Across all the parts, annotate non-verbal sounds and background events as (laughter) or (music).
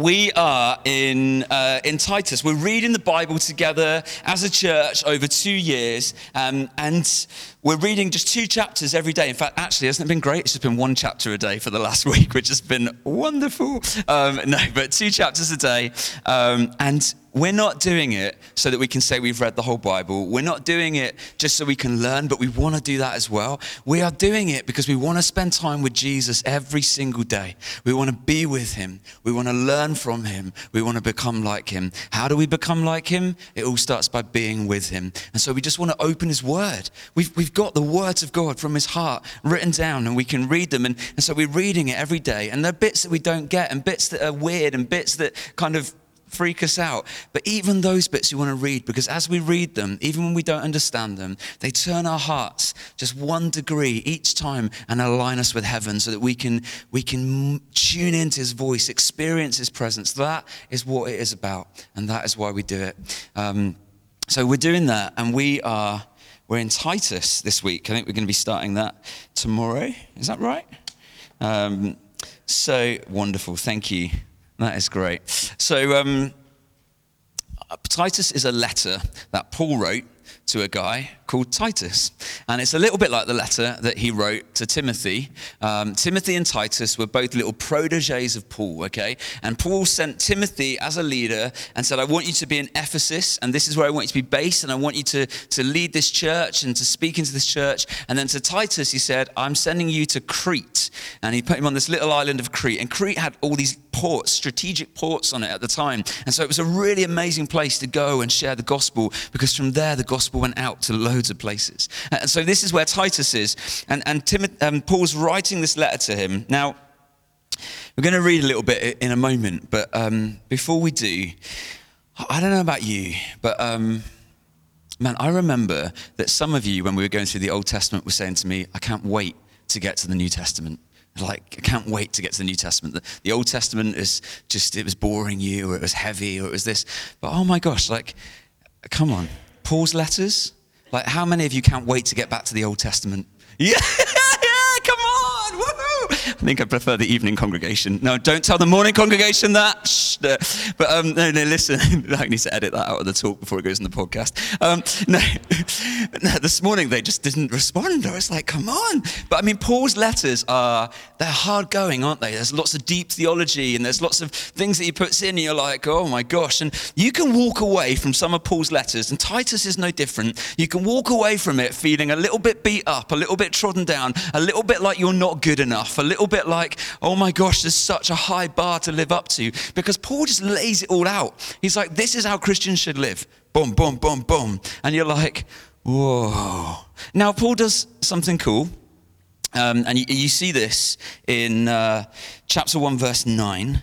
we are in, uh, in Titus. We're reading the Bible together as a church over two years, um, and we're reading just two chapters every day. In fact, actually, hasn't it been great? It's just been one chapter a day for the last (laughs) week, which has been wonderful. Um, no, but two chapters a day. Um, and we're not doing it so that we can say we've read the whole Bible. We're not doing it just so we can learn, but we want to do that as well. We are doing it because we want to spend time with Jesus every single day. We want to be with him. We want to learn from him. We want to become like him. How do we become like him? It all starts by being with him. And so we just want to open his word. We've, we've got the words of God from his heart written down and we can read them. And, and so we're reading it every day. And there are bits that we don't get and bits that are weird and bits that kind of freak us out. But even those bits you want to read, because as we read them, even when we don't understand them, they turn our hearts just one degree each time and align us with heaven so that we can, we can tune into his voice, experience his presence. That is what it is about. And that is why we do it. Um, so we're doing that, and we are. We're in Titus this week. I think we're going to be starting that tomorrow. Is that right? Um, so wonderful. Thank you. That is great. So, um, Titus is a letter that Paul wrote to a guy called Titus. And it's a little bit like the letter that he wrote to Timothy. Um, Timothy and Titus were both little proteges of Paul, okay? And Paul sent Timothy as a leader and said, I want you to be in Ephesus, and this is where I want you to be based, and I want you to, to lead this church and to speak into this church. And then to Titus, he said, I'm sending you to Crete. And he put him on this little island of Crete. And Crete had all these ports, strategic ports on it at the time. And so it was a really amazing place to go and share the gospel because from there the gospel went out to loads of places. And so this is where Titus is. And, and um, Paul's writing this letter to him. Now, we're going to read a little bit in a moment, but um, before we do, I don't know about you, but um, man, I remember that some of you, when we were going through the Old Testament, were saying to me, I can't wait to get to the New Testament. Like, I can't wait to get to the New Testament. The, the, Old Testament is just, it was boring you, or it was heavy, or it was this. But oh my gosh, like, come on. Paul's letters? Like, how many of you can't wait to get back to the Old Testament? (laughs) Yeah, think I prefer the evening congregation. No, don't tell the morning congregation that. Shh, no. But um, no, no, listen, (laughs) I need to edit that out of the talk before it goes in the podcast. Um, no, (laughs) no, this morning they just didn't respond. I was like, come on. But I mean, Paul's letters are, they're hard going, aren't they? There's lots of deep theology and there's lots of things that he puts in and you're like, oh my gosh. And you can walk away from some of Paul's letters, and Titus is no different. You can walk away from it feeling a little bit beat up, a little bit trodden down, a little bit like you're not good enough, a little bit like, oh my gosh, there's such a high bar to live up to. Because Paul just lays it all out. He's like, this is how Christians should live. Boom, boom, boom, boom. And you're like, whoa. Now, Paul does something cool. Um, and you, you, see this in uh, chapter 1, verse 9.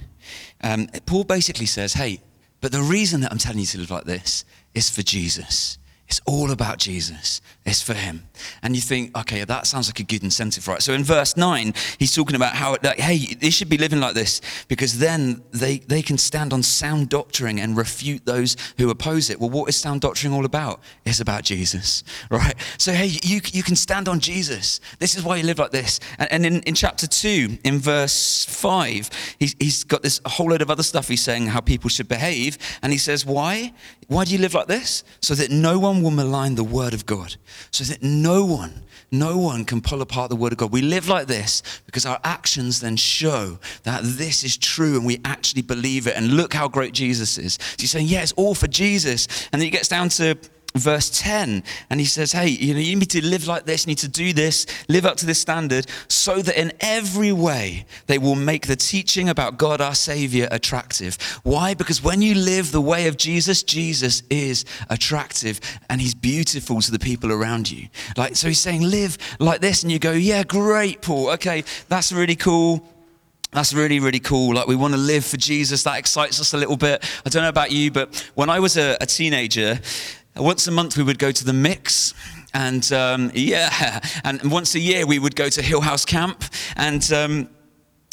Um, Paul basically says, hey, but the reason that I'm telling you to live like this is for Jesus. It's all about Jesus. It's for him. And you think, okay, that sounds like a good incentive, right? So in verse 9, he's talking about how, like, hey, they should be living like this because then they, they can stand on sound doctrine and refute those who oppose it. Well, what is sound doctrine all about? It's about Jesus, (laughs) right? So, hey, you, you can stand on Jesus. This is why you live like this. And, and in, in chapter 2, in verse 5, he's, he's got this whole load of other stuff he's saying how people should behave. And he says, why? Why do you live like this? So that no one will malign the word of God. So that no one, no one can pull apart the word of God. We live like this because our actions then show that this is true and we actually believe it. And look how great Jesus is. So you're saying, yeah, it's all for Jesus. And then he gets down to verse 10 and he says hey you know you need to live like this you need to do this live up to this standard so that in every way they will make the teaching about god our savior attractive why because when you live the way of jesus jesus is attractive and he's beautiful to the people around you like so he's saying live like this and you go yeah great paul okay that's really cool that's really, really cool. Like, we want to live for Jesus. That excites us a little bit. I don't know about you, but when I was a, a teenager, once a month we would go to the mix and um, yeah (laughs) and once a year we would go to hill house camp and um,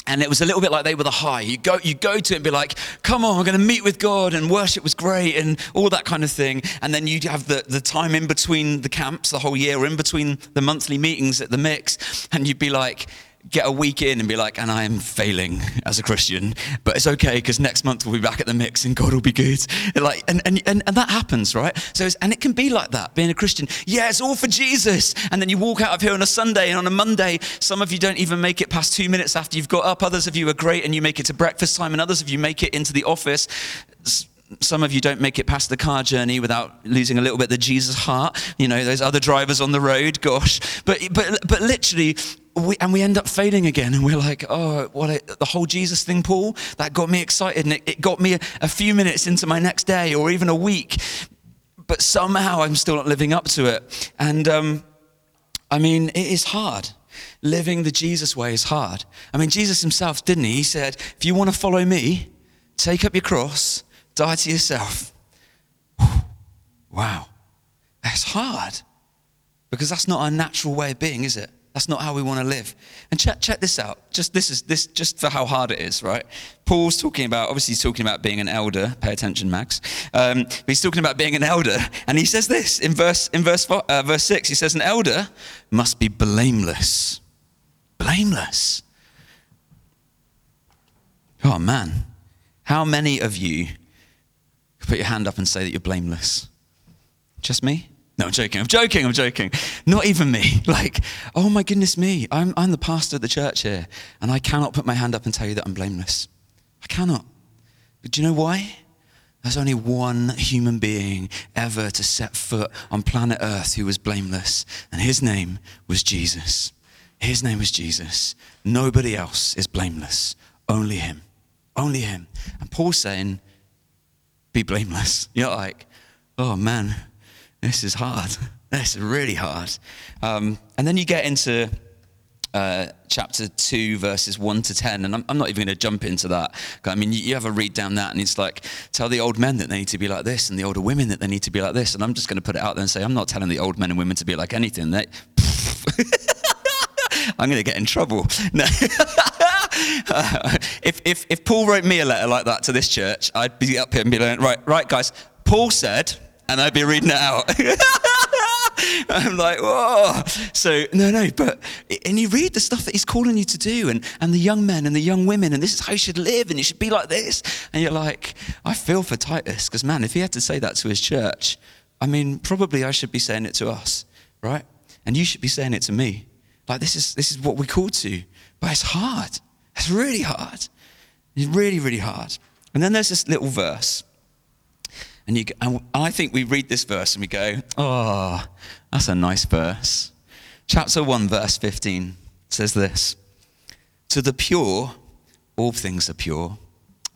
and it was a little bit like they were the high. You go, you go to it and be like, come on, we're going to meet with God and worship was great and all that kind of thing. And then you'd have the, the time in between the camps, the whole year, or in between the monthly meetings at the mix. And you'd be like, get a week in and be like, and I am failing as a Christian, but it's okay because next month we'll be back at the mix and God will be good. Like, and, and, and, and that happens, right? So, and it can be like that, being a Christian. Yeah, it's all for Jesus. And then you walk out of here on a Sunday and on a Monday, some of you don't even make it past two minutes after you've got up. Others of you are great and you make it to breakfast time and others of you make it into the office some of you don't make it past the car journey without losing a little bit of the Jesus heart. You know, those other drivers on the road, gosh. But, but, but literally, we, and we end up failing again. And we're like, oh, what the whole Jesus thing, Paul, that got me excited. And it, it got me a, a few minutes into my next day or even a week. But somehow I'm still not living up to it. And um, I mean, it is hard. Living the Jesus way is hard. I mean, Jesus himself, didn't he? He said, if you want to follow me, take up your cross Die to yourself. Wow. That's hard. Because that's not our natural way of being, is it? That's not how we want to live. And check, check this out. Just this is this just for how hard it is, right? Paul's talking about obviously he's talking about being an elder. Pay attention, Max. Um, but he's talking about being an elder, and he says this in verse in verse four, uh, verse six. He says an elder must be blameless. Blameless. Oh man, how many of you Put your hand up and say that you're blameless. Just me? No, I'm joking. I'm joking. I'm joking. Not even me. (laughs) Like, oh my goodness me. I'm, I'm the pastor of the church here, and I cannot put my hand up and tell you that I'm blameless. I cannot. But do you know why? There's only one human being ever to set foot on planet Earth who was blameless, and his name was Jesus. His name was Jesus. Nobody else is blameless. Only him. Only him. And Paul's saying, be blameless. You're like, oh man, this is hard. (laughs) This is really hard. Um, and then you get into uh, chapter 2, verses 1 to 10. And I'm, I'm not even going to jump into that. I mean, you, you, have a read down that, and it's like, tell the old men that they need to be like this, and the older women that they need to be like this. And I'm just going to put it out there and say, I'm not telling the old men and women to be like anything. They, (laughs) I'm going to get in trouble. (laughs) No. if, if, if Paul wrote me a letter like that to this church, I'd be up here and be like, right, right, guys, Paul said, and I'd be reading it out. (laughs) I'm like, whoa. So, no, no, but, and you read the stuff that he's calling you to do, and, and the young men and the young women, and this is how you should live, and you should be like this. And you're like, I feel for Titus, because man, if he had to say that to his church, I mean, probably I should be saying it to us, right? And you should be saying it to me. Like, this is, this is what we're called to. But it's hard. It's really hard. It's really, really hard. And then there's this little verse. And, you, and I think we read this verse and we go, oh, that's a nice verse. Chapter 1, verse 15 says this To the pure, all things are pure.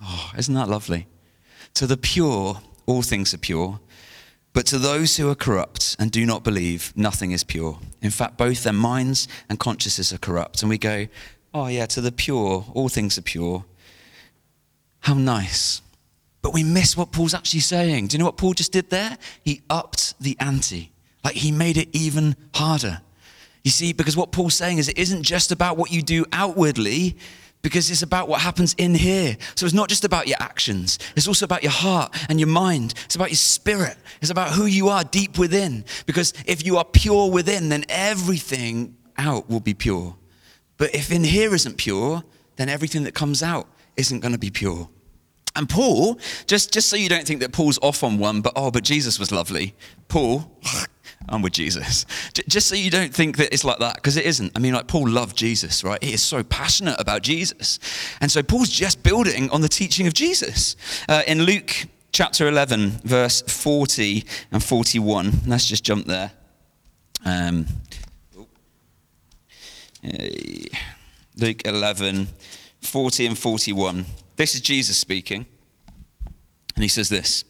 Oh, isn't that lovely? To the pure, all things are pure. But to those who are corrupt and do not believe, nothing is pure. In fact, both their minds and consciences are corrupt. And we go, oh, yeah, to the pure, all things are pure. How nice. But we miss what Paul's actually saying. Do you know what Paul just did there? He upped the ante. Like he made it even harder. You see, because what Paul's saying is it isn't just about what you do outwardly, because it's about what happens in here. So it's not just about your actions, it's also about your heart and your mind. It's about your spirit, it's about who you are deep within. Because if you are pure within, then everything out will be pure. But if in here isn't pure, then everything that comes out isn't going to be pure. And Paul, just, just so you don't think that Paul's off on one, but oh, but Jesus was lovely. Paul, (laughs) I'm with Jesus. Just so you don't think that it's like that, because it isn't. I mean, like Paul loved Jesus, right? He is so passionate about Jesus. And so Paul's just building on the teaching of Jesus. Uh, in Luke chapter 11, verse 40 and 41, let's just jump there. Um, Luke 11, 40 and 41. This is Jesus speaking. And he says this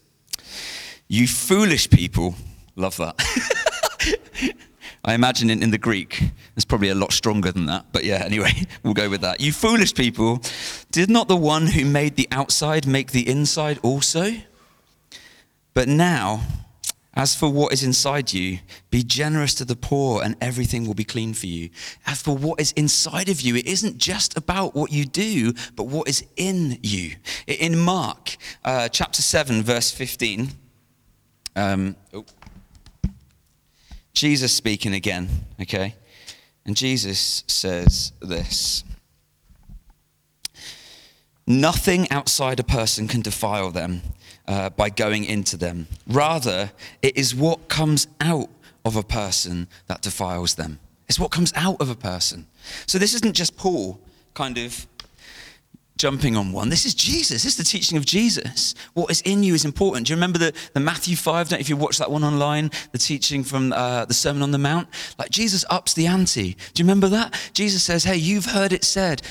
You foolish people, love that. (laughs) I imagine in, in the Greek, it's probably a lot stronger than that. But yeah, anyway, (laughs) we'll go with that. You foolish people, did not the one who made the outside make the inside also? But now, as for what is inside you, be generous to the poor, and everything will be clean for you. As for what is inside of you, it isn't just about what you do, but what is in you. In Mark uh, chapter 7, verse 15, um, oh, Jesus speaking again, okay? And Jesus says this Nothing outside a person can defile them uh, by going into them. Rather, it is what comes out of a person that defiles them. It's what comes out of a person. So this isn't just Paul kind of jumping on one. This is Jesus. This is the teaching of Jesus. What is in you is important. Do you remember the, the Matthew 5? Don't if you watch that one online, the teaching from uh, the Sermon on the Mount. Like Jesus ups the ante. Do you remember that? Jesus says, Hey, you've heard it said,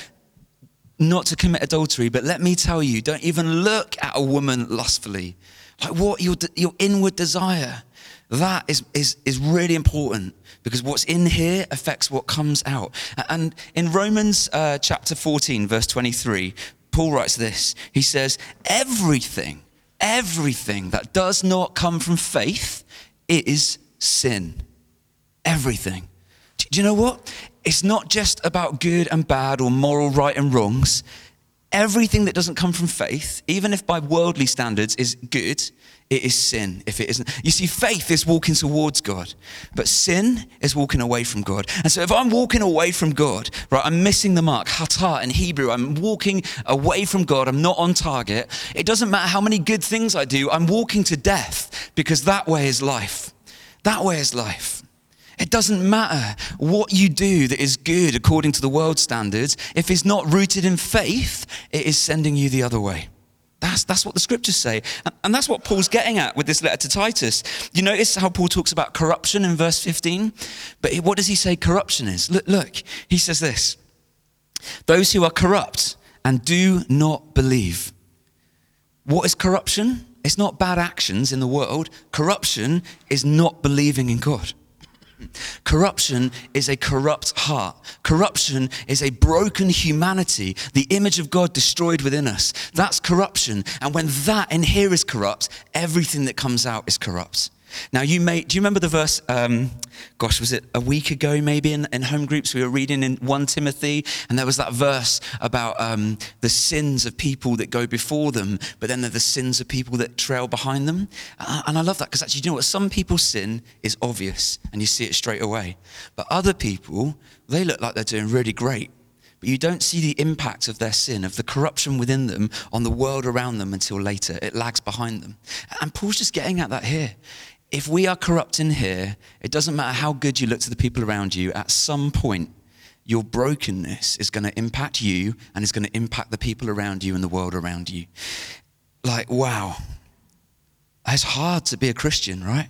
not to commit adultery, but let me tell you, don't even look at a woman lustfully. Like what your, your inward desire, that is, is, is really important because what's in here affects what comes out. And in Romans uh, chapter 14, verse 23, Paul writes this He says, Everything, everything that does not come from faith is sin. Everything. Do you know what? It's not just about good and bad or moral right and wrongs. Everything that doesn't come from faith, even if by worldly standards is good, it is sin if it isn't. You see, faith is walking towards God, but sin is walking away from God. And so if I'm walking away from God, right, I'm missing the mark, hatar in Hebrew, I'm walking away from God, I'm not on target. It doesn't matter how many good things I do, I'm walking to death because that way is life. That way is life. It doesn't matter what you do that is good according to the world standards. If it's not rooted in faith, it is sending you the other way. That's, that's what the scriptures say. And, and that's what Paul's getting at with this letter to Titus. You notice how Paul talks about corruption in verse 15? But what does he say corruption is? Look, look, he says this Those who are corrupt and do not believe. What is corruption? It's not bad actions in the world. Corruption is not believing in God. Corruption is a corrupt heart. Corruption is a broken humanity, the image of God destroyed within us. That's corruption. And when that in here is corrupt, everything that comes out is corrupt. Now, you may, do you remember the verse? Um, gosh, was it a week ago maybe in, in, home groups? We were reading in 1 Timothy, and there was that verse about um, the sins of people that go before them, but then there are the sins of people that trail behind them. And I love that because actually, you know what? Some people's sin is obvious and you see it straight away. But other people, they look like they're doing really great. But you don't see the impact of their sin, of the corruption within them on the world around them until later. It lags behind them. And Paul's just getting at that here if we are corrupt in here, it doesn't matter how good you look to the people around you, at some point, your brokenness is going to impact you and is going to impact the people around you and the world around you. Like, wow. It's hard to be a Christian, right?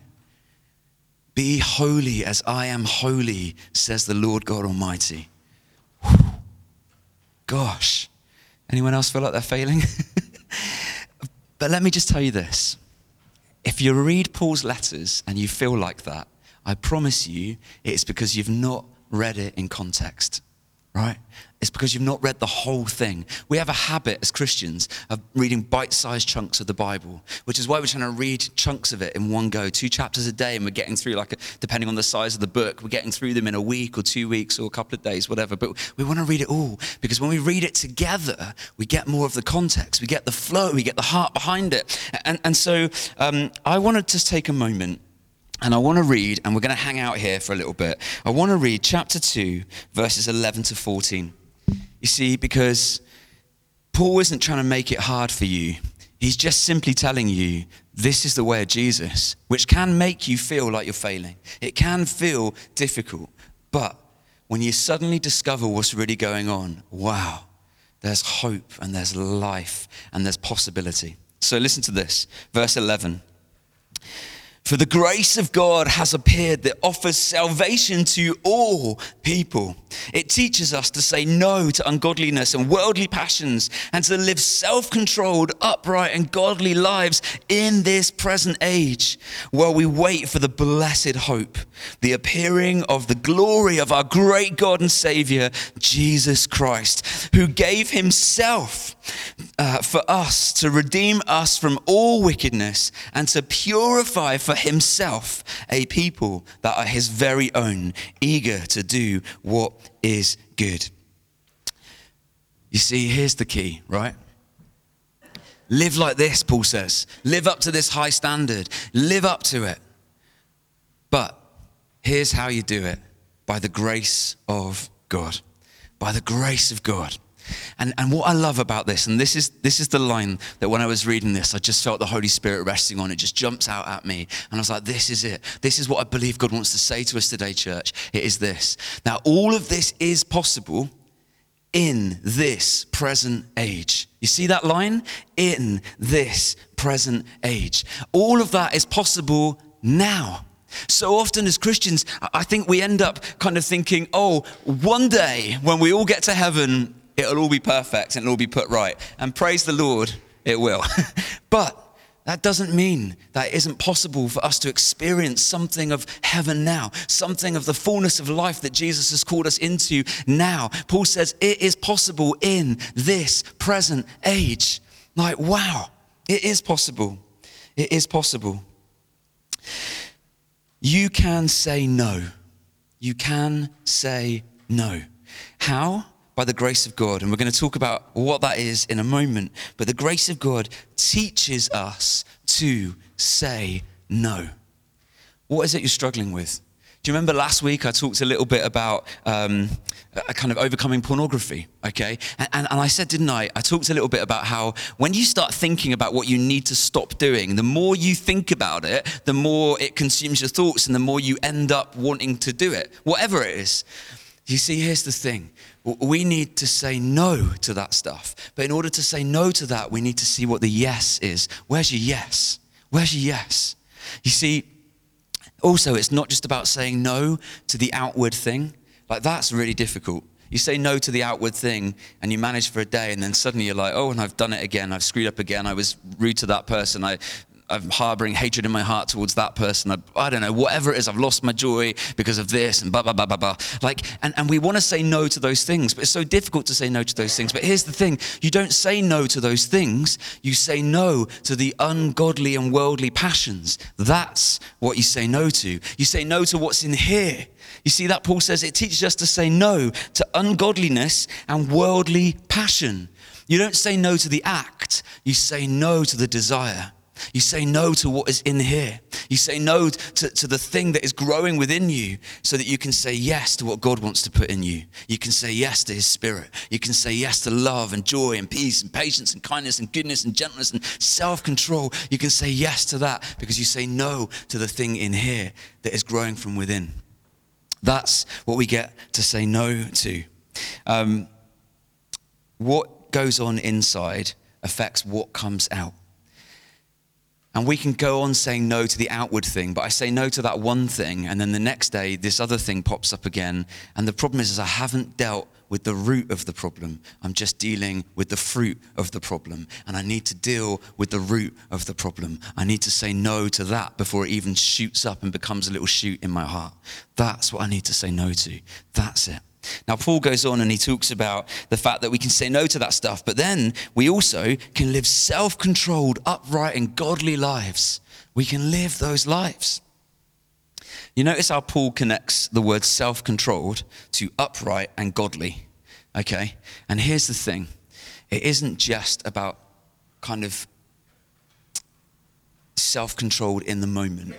Be holy as I am holy, says the Lord God Almighty. Whew. Gosh. Anyone else feel like they're failing? (laughs) but let me just tell you this if you read Paul's letters and you feel like that, I promise you it's because you've not read it in context, right? It's because you've not read the whole thing. We have a habit as Christians of reading bite sized chunks of the Bible, which is why we're trying to read chunks of it in one go, two chapters a day, and we're getting through, like, a, depending on the size of the book, we're getting through them in a week or two weeks or a couple of days, whatever. But we want to read it all because when we read it together, we get more of the context, we get the flow, we get the heart behind it. And, and so um, I wanted to take a moment and I want to read, and we're going to hang out here for a little bit. I want to read chapter 2, verses 11 to 14. You see, because Paul isn't trying to make it hard for you. He's just simply telling you this is the way of Jesus, which can make you feel like you're failing. It can feel difficult. But when you suddenly discover what's really going on, wow, there's hope and there's life and there's possibility. So listen to this, verse 11. For the grace of God has appeared that offers salvation to all people. It teaches us to say no to ungodliness and worldly passions and to live self controlled, upright, and godly lives in this present age while we wait for the blessed hope, the appearing of the glory of our great God and Savior, Jesus Christ, who gave himself uh, for us to redeem us from all wickedness and to purify for himself a people that are his very own, eager to do what is good. You see, here's the key, right? Live like this, Paul says. Live up to this high standard. Live up to it. But here's how you do it by the grace of God. By the grace of God. And, and what I love about this, and this is, this is the line that when I was reading this, I just felt the Holy Spirit resting on. It just jumps out at me. And I was like, this is it. This is what I believe God wants to say to us today, church. It is this. Now, all of this is possible in this present age. You see that line? In this present age. All of that is possible now. So often, as Christians, I think we end up kind of thinking, oh, one day when we all get to heaven, it'll all be perfect and it'll all be put right. And praise the Lord, it will. (laughs) but that doesn't mean that it isn't possible for us to experience something of heaven now, something of the fullness of life that Jesus has called us into now. Paul says it is possible in this present age. Like, wow, it is possible. It is possible. You can say no. You can say no. How? By the grace of God. And we're going to talk about what that is in a moment. But the grace of God teaches us to say no. What is it you're struggling with? Do you remember last week I talked a little bit about um, a kind of overcoming pornography? Okay, and, and, and, I said, didn't I? I talked a little bit about how when you start thinking about what you need to stop doing, the more you think about it, the more it consumes your thoughts, and the more you end up wanting to do it, whatever it is. You see, here's the thing we need to say no to that stuff. But in order to say no to that, we need to see what the yes is. Where's your yes? Where's your yes? You see, also, it's not just about saying no to the outward thing. Like, that's really difficult. You say no to the outward thing and you manage for a day, and then suddenly you're like, oh, and I've done it again. I've screwed up again. I was rude to that person. I, I'm harboring hatred in my heart towards that person. I, I, don't know, whatever it is, I've lost my joy because of this and blah, blah, blah, blah, blah. Like, and, and we want to say no to those things, but it's so difficult to say no to those things. But here's the thing you don't say no to those things, you say no to the ungodly and worldly passions. That's what you say no to. You say no to what's in here. You see that Paul says it teaches us to say no to ungodliness and worldly passion. You don't say no to the act, you say no to the desire. You say no to what is in here. You say no to, to the thing that is growing within you so that you can say yes to what God wants to put in you. You can say yes to His Spirit. You can say yes to love and joy and peace and patience and kindness and goodness and gentleness and self control. You can say yes to that because you say no to the thing in here that is growing from within. That's what we get to say no to. Um, what goes on inside affects what comes out. And we can go on saying no to the outward thing, but I say no to that one thing, and then the next day this other thing pops up again. And the problem is, is I haven't dealt with the root of the problem. I'm just dealing with the fruit of the problem. And I need to deal with the root of the problem. I need to say no to that before it even shoots up and becomes a little shoot in my heart. That's what I need to say no to. That's it. Now, Paul goes on and he talks about the fact that we can say no to that stuff, but then we also can live self controlled, upright, and godly lives. We can live those lives. You notice how Paul connects the word self controlled to upright and godly. Okay? And here's the thing it isn't just about kind of self controlled in the moment.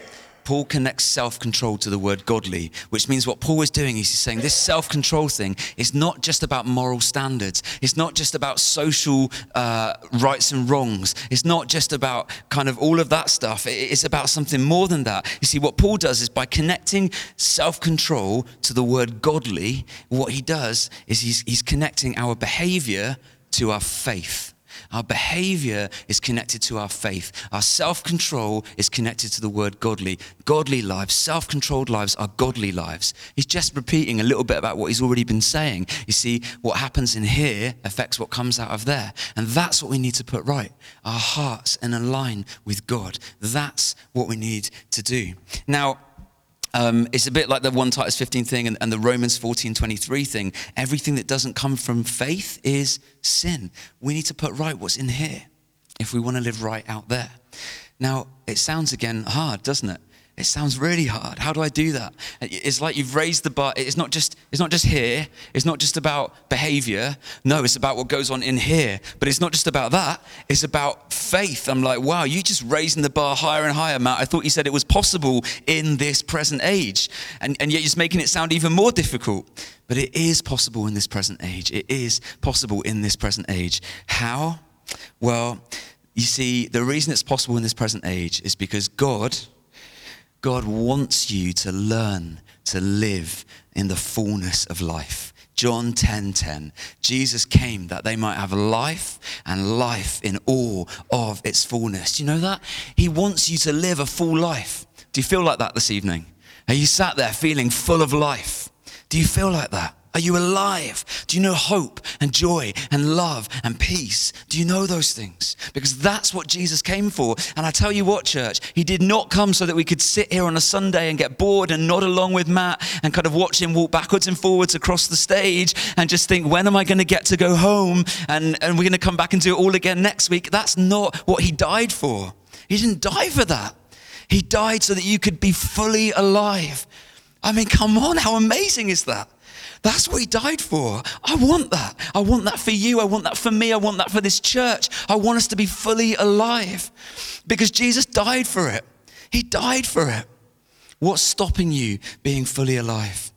Paul connects self control to the word godly, which means what Paul is doing is he's saying this self control thing is not just about moral standards. It's not just about social uh, rights and wrongs. It's not just about kind of all of that stuff. It's about something more than that. You see, what Paul does is by connecting self control to the word godly, what he does is he's, he's connecting our behavior to our faith. Our behavior is connected to our faith. Our self control is connected to the word godly. Godly lives, self controlled lives are godly lives. He's just repeating a little bit about what he's already been saying. You see, what happens in here affects what comes out of there. And that's what we need to put right. Our hearts in a line with God. That's what we need to do. Now, um, it's a bit like the 1 Titus 15 thing and, and, the Romans 14 23 thing. Everything that doesn't come from faith is sin. We need to put right what's in here if we want to live right out there. Now, it sounds again hard, doesn't it? It sounds really hard. How do I do that? It's like you've raised the bar. It's not just, it's not just here. It's not just about behavior. No, it's about what goes on in here. But it's not just about that. It's about faith. I'm like, wow, you're just raising the bar higher and higher, Matt. I thought you said it was possible in this present age. And, and yet you're just making it sound even more difficult. But it is possible in this present age. It is possible in this present age. How? Well, you see, the reason it's possible in this present age is because God, God wants you to learn to live in the fullness of life. John 10:10. 10, 10, Jesus came that they might have life and life in all of its fullness. Do you know that? He wants you to live a full life. Do you feel like that this evening? Are you sat there feeling full of life? Do you feel like that? Are you alive? Do you know hope and joy and love and peace? Do you know those things? Because that's what Jesus came for. And I tell you what, church, he did not come so that we could sit here on a Sunday and get bored and nod along with Matt and kind of watch him walk backwards and forwards across the stage and just think, when am I going to get to go home? And, and we're going to come back and do it all again next week. That's not what he died for. He didn't die for that. He died so that you could be fully alive. I mean, come on, how amazing is that? That's what he died for. I want that. I want that for you. I want that for me. I want that for this church. I want us to be fully alive because Jesus died for it. He died for it. What's stopping you being fully alive?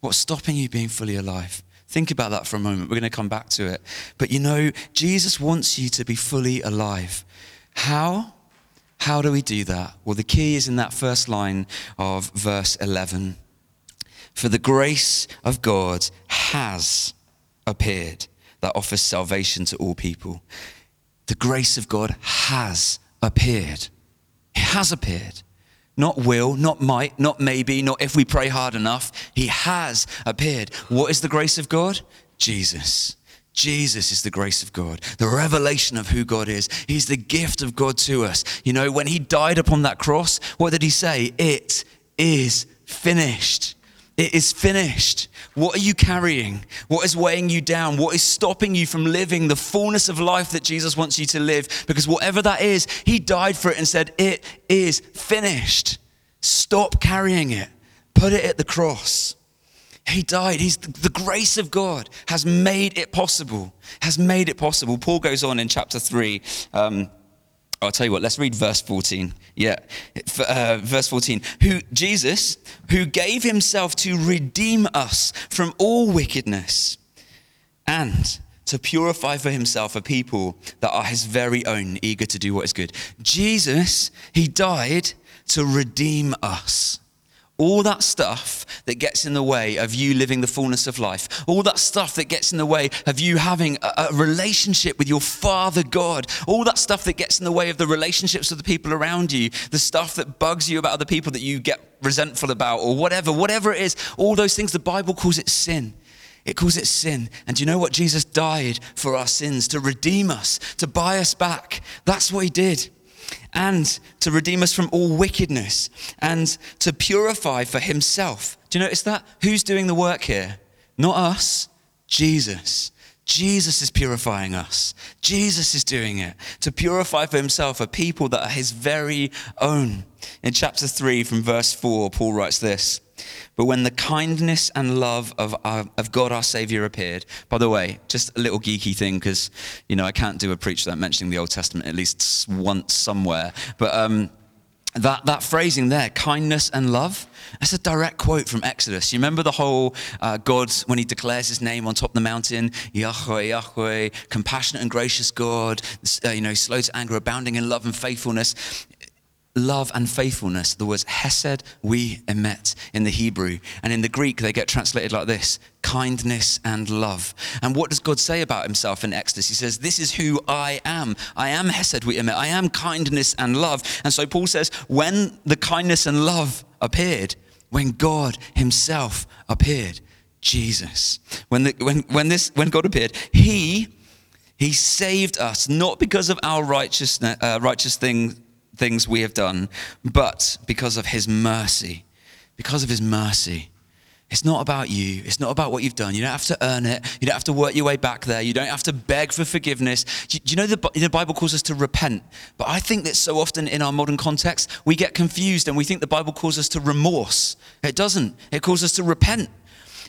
What's stopping you being fully alive? Think about that for a moment. We're going to come back to it. But you know, Jesus wants you to be fully alive. How? How do we do that? Well, the key is in that first line of verse 11. For the grace of God has appeared that offers salvation to all people. The grace of God has appeared. It has appeared. Not will, not might, not maybe, not if we pray hard enough. He has appeared. What is the grace of God? Jesus. Jesus is the grace of God, the revelation of who God is. He's the gift of God to us. You know, when he died upon that cross, what did he say? It is finished. It is finished. What are you carrying? What is weighing you down? What is stopping you from living the fullness of life that Jesus wants you to live? Because whatever that is, He died for it and said, It is finished. Stop carrying it. Put it at the cross. He died. He's the grace of God has made it possible. Has made it possible. Paul goes on in chapter three. Um, I'll tell you what, let's read verse 14. Yeah, uh, verse 14. Who, Jesus, who gave himself to redeem us from all wickedness and to purify for himself a people that are his very own, eager to do what is good. Jesus, he died to redeem us all that stuff that gets in the way of you living the fullness of life, all that stuff that gets in the way of you having a, a, relationship with your Father God, all that stuff that gets in the way of the relationships of the people around you, the stuff that bugs you about other people that you get resentful about, or whatever, whatever it is, all those things, the Bible calls it sin. It calls it sin. And do you know what? Jesus died for our sins to redeem us, to buy us back. That's what he did and to redeem us from all wickedness and to purify for himself. Do you notice that? Who's doing the work here? Not us, Jesus. Jesus is purifying us. Jesus is doing it to purify for himself a people that are his very own. In chapter 3, from verse 4, Paul writes this but when the kindness and love of, our, of God our Savior appeared, by the way, just a little geeky thing, because, you know, I can't do a preach without mentioning the Old Testament at least once somewhere. But um, that, that phrasing there, kindness and love, that's a direct quote from Exodus. You remember the whole uh, God, when he declares his name on top of the mountain, Yahweh, Yahweh, compassionate and gracious God, uh, you know, slow to anger, abounding in love and faithfulness love and faithfulness. The words hesed, we emet in the Hebrew. And in the Greek, they get translated like this kindness and love. And what does God say about himself in Exodus? He says, This is who I am. I am hesed, we emet. I am kindness and love. And so Paul says, when the kindness and love appeared, when God himself appeared, Jesus, when, the, when, when, this, when God appeared, he he saved us not because of our righteousness, uh, righteous thing, things we have done, but because of his mercy. Because of his mercy. It's not about you. It's not about what you've done. You don't have to earn it. You don't have to work your way back there. You don't have to beg for forgiveness. Do you know the, the Bible calls us to repent? But I think that so often in our modern context, we get confused and we think the Bible calls us to remorse. It doesn't. It calls us to repent.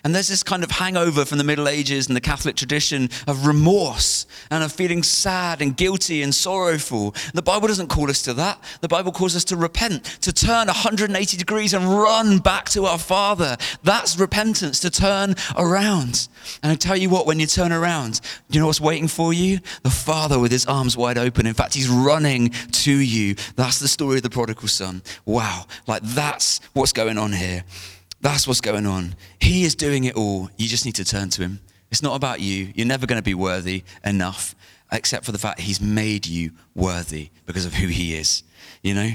And there's this kind of hangover from the Middle Ages and the Catholic tradition of remorse and of feeling sad and guilty and sorrowful. The Bible doesn't call us to that. The Bible calls us to repent, to turn 180 degrees and run back to our Father. That's repentance, to turn around. And I tell you what, when you turn around, do you know what's waiting for you? The Father with his arms wide open. In fact, he's running to you. That's the story of the prodigal son. Wow. Like that's what's going on here. That's what's going on. He is doing it all. You just need to turn to him. It's not about you. You're never going to be worthy enough, except for the fact he's made you worthy because of who he is. You know?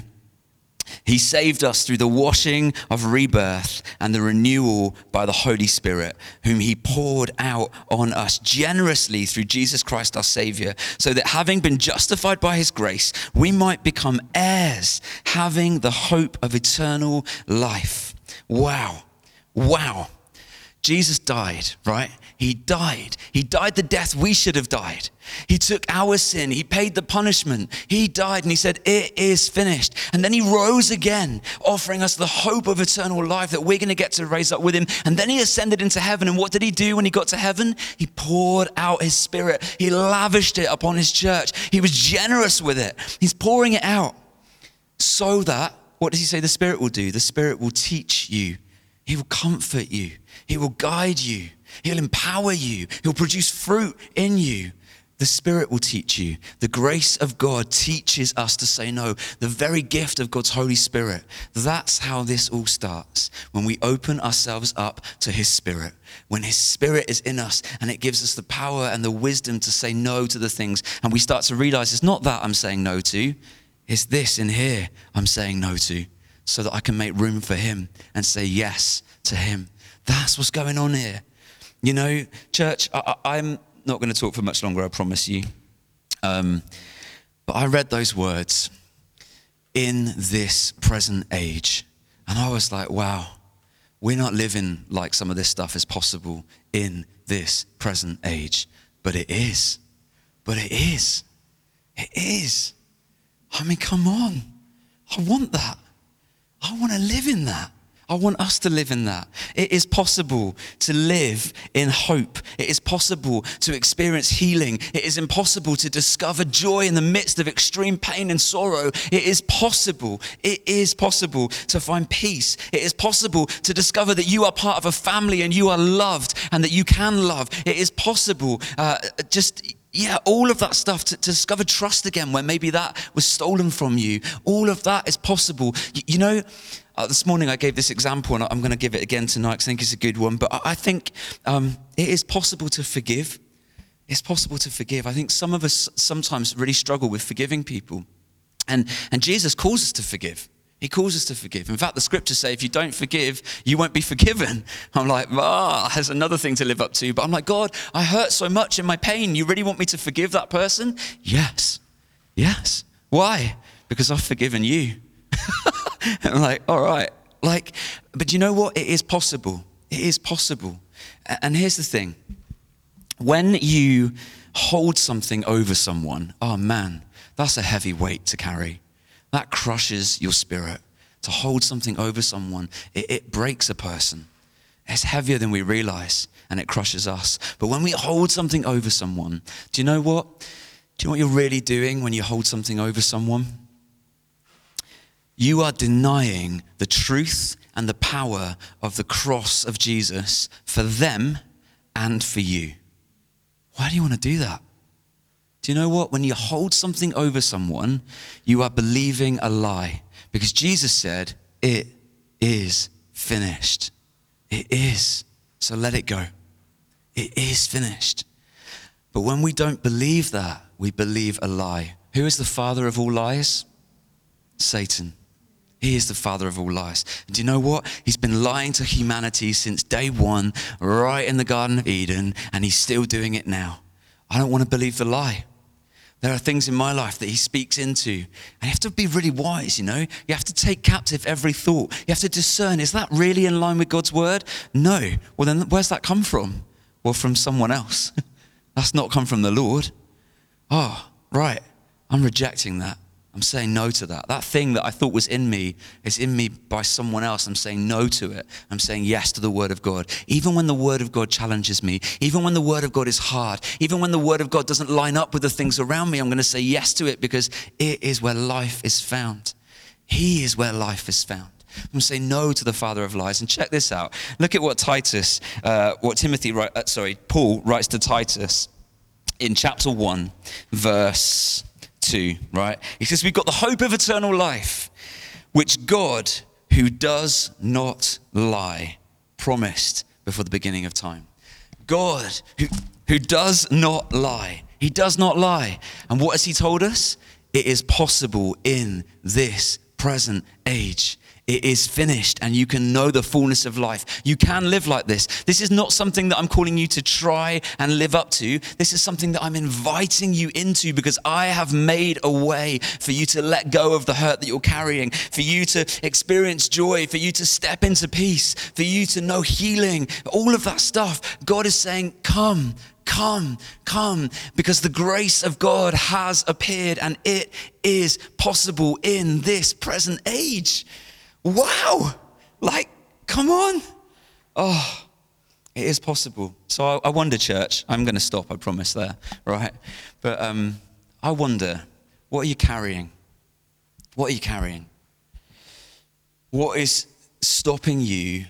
He saved us through the washing of rebirth and the renewal by the Holy Spirit, whom He poured out on us generously through Jesus Christ our Savior, so that having been justified by His grace, we might become heirs, having the hope of eternal life. Wow. Wow. Jesus died, right? He died. He died the death we should have died. He took our sin. He paid the punishment. He died and he said, It is finished. And then he rose again, offering us the hope of eternal life that we're going to get to raise up with him. And then he ascended into heaven. And what did he do when he got to heaven? He poured out his spirit, he lavished it upon his church. He was generous with it. He's pouring it out so that what does he say the Spirit will do? The Spirit will teach you, He will comfort you, He will guide you, He'll empower you, He'll produce fruit in you. The Spirit will teach you. The grace of God teaches us to say no. The very gift of God's Holy Spirit. That's how this all starts. When we open ourselves up to His Spirit. When His Spirit is in us and it gives us the power and the wisdom to say no to the things. And we start to realize it's not that I'm saying no to, it's this in here I'm saying no to so that I can make room for Him and say yes to Him. That's what's going on here. You know, church, I, am not going to talk for much longer, I promise you. Um, but I read those words in this present age, and I was like, wow, we're not living like some of this stuff is possible in this present age. But it is. But it is. It is. I mean, come on. I want that. I want to live in that. I want us to live in that. It is possible to live in hope. It is possible to experience healing. It is impossible to discover joy in the midst of extreme pain and sorrow. It is possible. It is possible to find peace. It is possible to discover that you are part of a family and you are loved and that you can love. It is possible uh, just yeah, all of that stuff to, to, discover trust again where maybe that was stolen from you. All of that is possible. You, you know, uh, this morning I gave this example and I'm going to give it again tonight because I think it's a good one. But I, I think um, it is possible to forgive. It's possible to forgive. I think some of us sometimes really struggle with forgiving people. And, and Jesus calls us to forgive. He calls us to forgive. In fact, the scriptures say if you don't forgive, you won't be forgiven. (laughs) I'm like, ah, there's another thing to live up to. But I'm like, God, I hurt so much in my pain. You really want me to forgive that person? Yes. Yes. Why? Because I've forgiven you. (laughs) I'm like, all right. Like, but you know what? It is possible. It is possible. And here's the thing when you hold something over someone, oh man, that's a heavy weight to carry. That crushes your spirit. To hold something over someone, it, it breaks a person. It's heavier than we realize and it crushes us. But when we hold something over someone, do you know what? Do you know what you're really doing when you hold something over someone? You are denying the truth and the power of the cross of Jesus for them and for you. Why do you want to do that? You know what? When you hold something over someone, you are believing a lie. Because Jesus said, It is finished. It is. So let it go. It is finished. But when we don't believe that, we believe a lie. Who is the father of all lies? Satan. He is the father of all lies. And do you know what? He's been lying to humanity since day one, right in the Garden of Eden, and he's still doing it now. I don't want to believe the lie. There are things in my life that he speaks into. And you have to be really wise, you know? You have to take captive every thought. You have to discern is that really in line with God's word? No. Well, then where's that come from? Well, from someone else. (laughs) That's not come from the Lord. Oh, right. I'm rejecting that. I'm saying no to that. That thing that I thought was in me is in me by someone else. I'm saying no to it. I'm saying yes to the Word of God. Even when the Word of God challenges me, even when the Word of God is hard, even when the Word of God doesn't line up with the things around me, I'm going to say yes to it because it is where life is found. He is where life is found. I'm say no to the father of lies. And check this out. Look at what Titus, uh, what Timothy, uh, sorry, Paul writes to Titus in chapter 1, verse 2, right? He says, We've got the hope of eternal life, which God, who does not lie, promised before the beginning of time. God, who, who does not lie, he does not lie. And what has he told us? It is possible in this present age it is finished and you can know the fullness of life. You can live like this. This is not something that I'm calling you to try and live up to. This is something that I'm inviting you into because I have made a way for you to let go of the hurt that you're carrying, for you to experience joy, for you to step into peace, for you to know healing, all of that stuff. God is saying, Come, come, come, because the grace of God has appeared and it is possible in this present age wow, like, come on. Oh, it is possible. So I, I wonder, church, I'm going to stop, I promise there, right? But um, I wonder, what are you carrying? What are you carrying? What is stopping you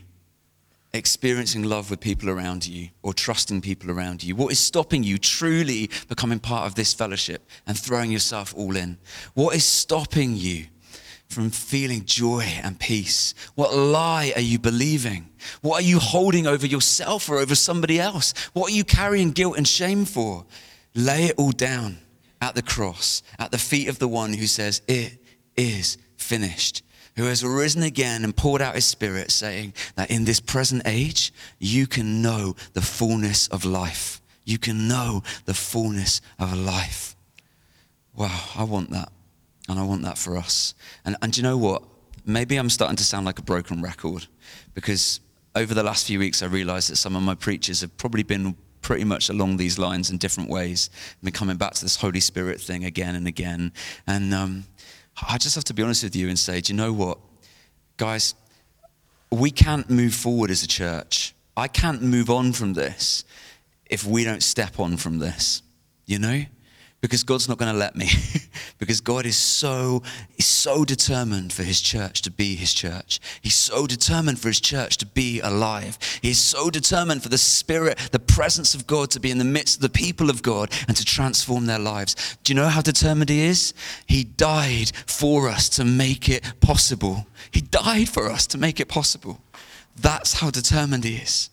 experiencing love with people around you or trusting people around you? What is stopping you truly becoming part of this fellowship and throwing yourself all in? What is stopping you from feeling joy and peace? What lie are you believing? What are you holding over yourself or over somebody else? What are you carrying guilt and shame for? Lay it all down at the cross, at the feet of the one who says, It is finished. Who has risen again and poured out his spirit, saying that in this present age, you can know the fullness of life. You can know the fullness of life. Wow, I want that. And I want that for us. And, and do you know what? Maybe I'm starting to sound like a broken record because over the last few weeks, I realized that some of my preachers have probably been pretty much along these lines in different ways. I've been coming back to this Holy Spirit thing again and again. And um, I just have to be honest with you and say, do you know what? Guys, we can't move forward as a church. I can't move on from this if we don't step on from this, you know? Because God's not going to let me. (laughs) because God is so, he's so determined for his church to be his church. He's so determined for his church to be alive. He's so determined for the spirit, the presence of God to be in the midst of the people of God and to transform their lives. Do you know how determined he is? He died for us to make it possible. He died for us to make it possible. That's how determined he is.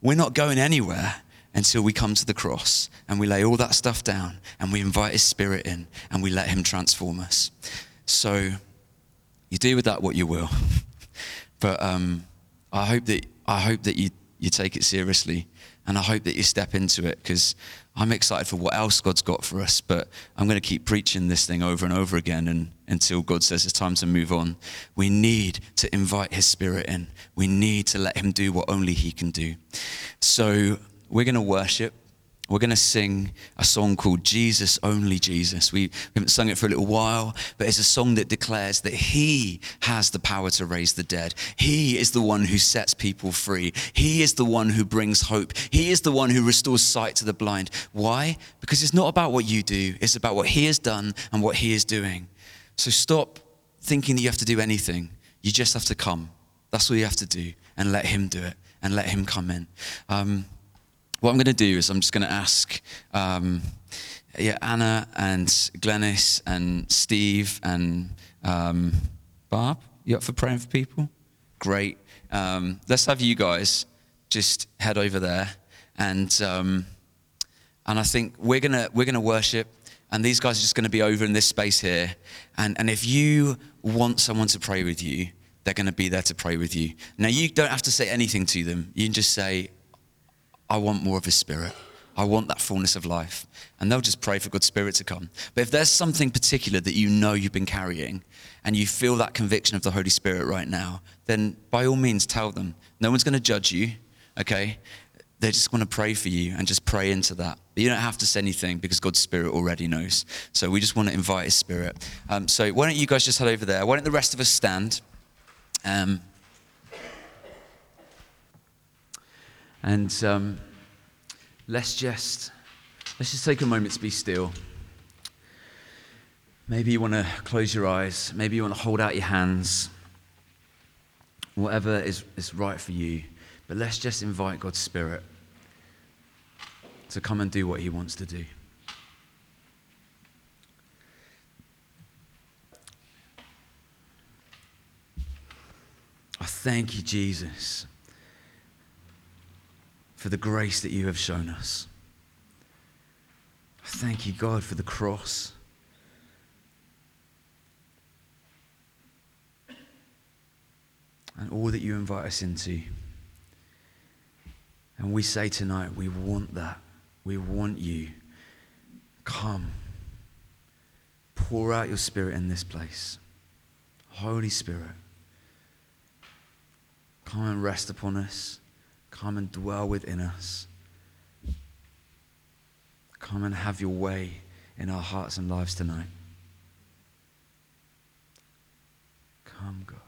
We're not going anywhere until we come to the cross and we lay all that stuff down and we invite His Spirit in and we let Him transform us. So you do with that what you will. (laughs) but um, I hope that I hope that you, you take it seriously and I hope that you step into it because I'm excited for what else God's got for us. But I'm going to keep preaching this thing over and over again and, until God says it's time to move on. We need to invite His Spirit in. We need to let Him do what only He can do. So we're going to worship. We're going to sing a song called Jesus Only Jesus. We, haven't sung it for a little while, but it's a song that declares that He has the power to raise the dead. He is the one who sets people free. He is the one who brings hope. He is the one who restores sight to the blind. Why? Because it's not about what you do, it's about what He has done and what He is doing. So stop thinking that you have to do anything. You just have to come. That's all you have to do and let Him do it and let Him come in. Um, what I'm going to do is I'm just going to ask um, yeah, Anna and Glennis and Steve and um, Barb, you up for praying for people? Great. Um, let's have you guys just head over there and um, and I think we're gonna we're gonna worship and these guys are just gonna be over in this space here and and if you want someone to pray with you they're gonna be there to pray with you now you don't have to say anything to them you can just say I want more of His Spirit. I want that fullness of life. And they'll just pray for God's Spirit to come. But if there's something particular that you know you've been carrying and you feel that conviction of the Holy Spirit right now, then by all means tell them. No one's going to judge you, okay? They just want to pray for you and just pray into that. But you don't have to say anything because God's Spirit already knows. So we just want to invite His Spirit. Um, so why don't you guys just head over there? Why don't the rest of us stand? Um, and. Um, let's just let's just take a moment to be still. Maybe you want to close your eyes. Maybe you want to hold out your hands. Whatever is, is right for you. But let's just invite God's Spirit to come and do what He wants to do. I thank you, Jesus for the grace that you have shown us. Thank you, God, for the cross. And all that you invite us into. And we say tonight, we want that. We want you. Come. Pour out your spirit in this place. Holy Spirit, come and rest upon us. Come and dwell within us. Come and have your way in our hearts and lives tonight. Come, God.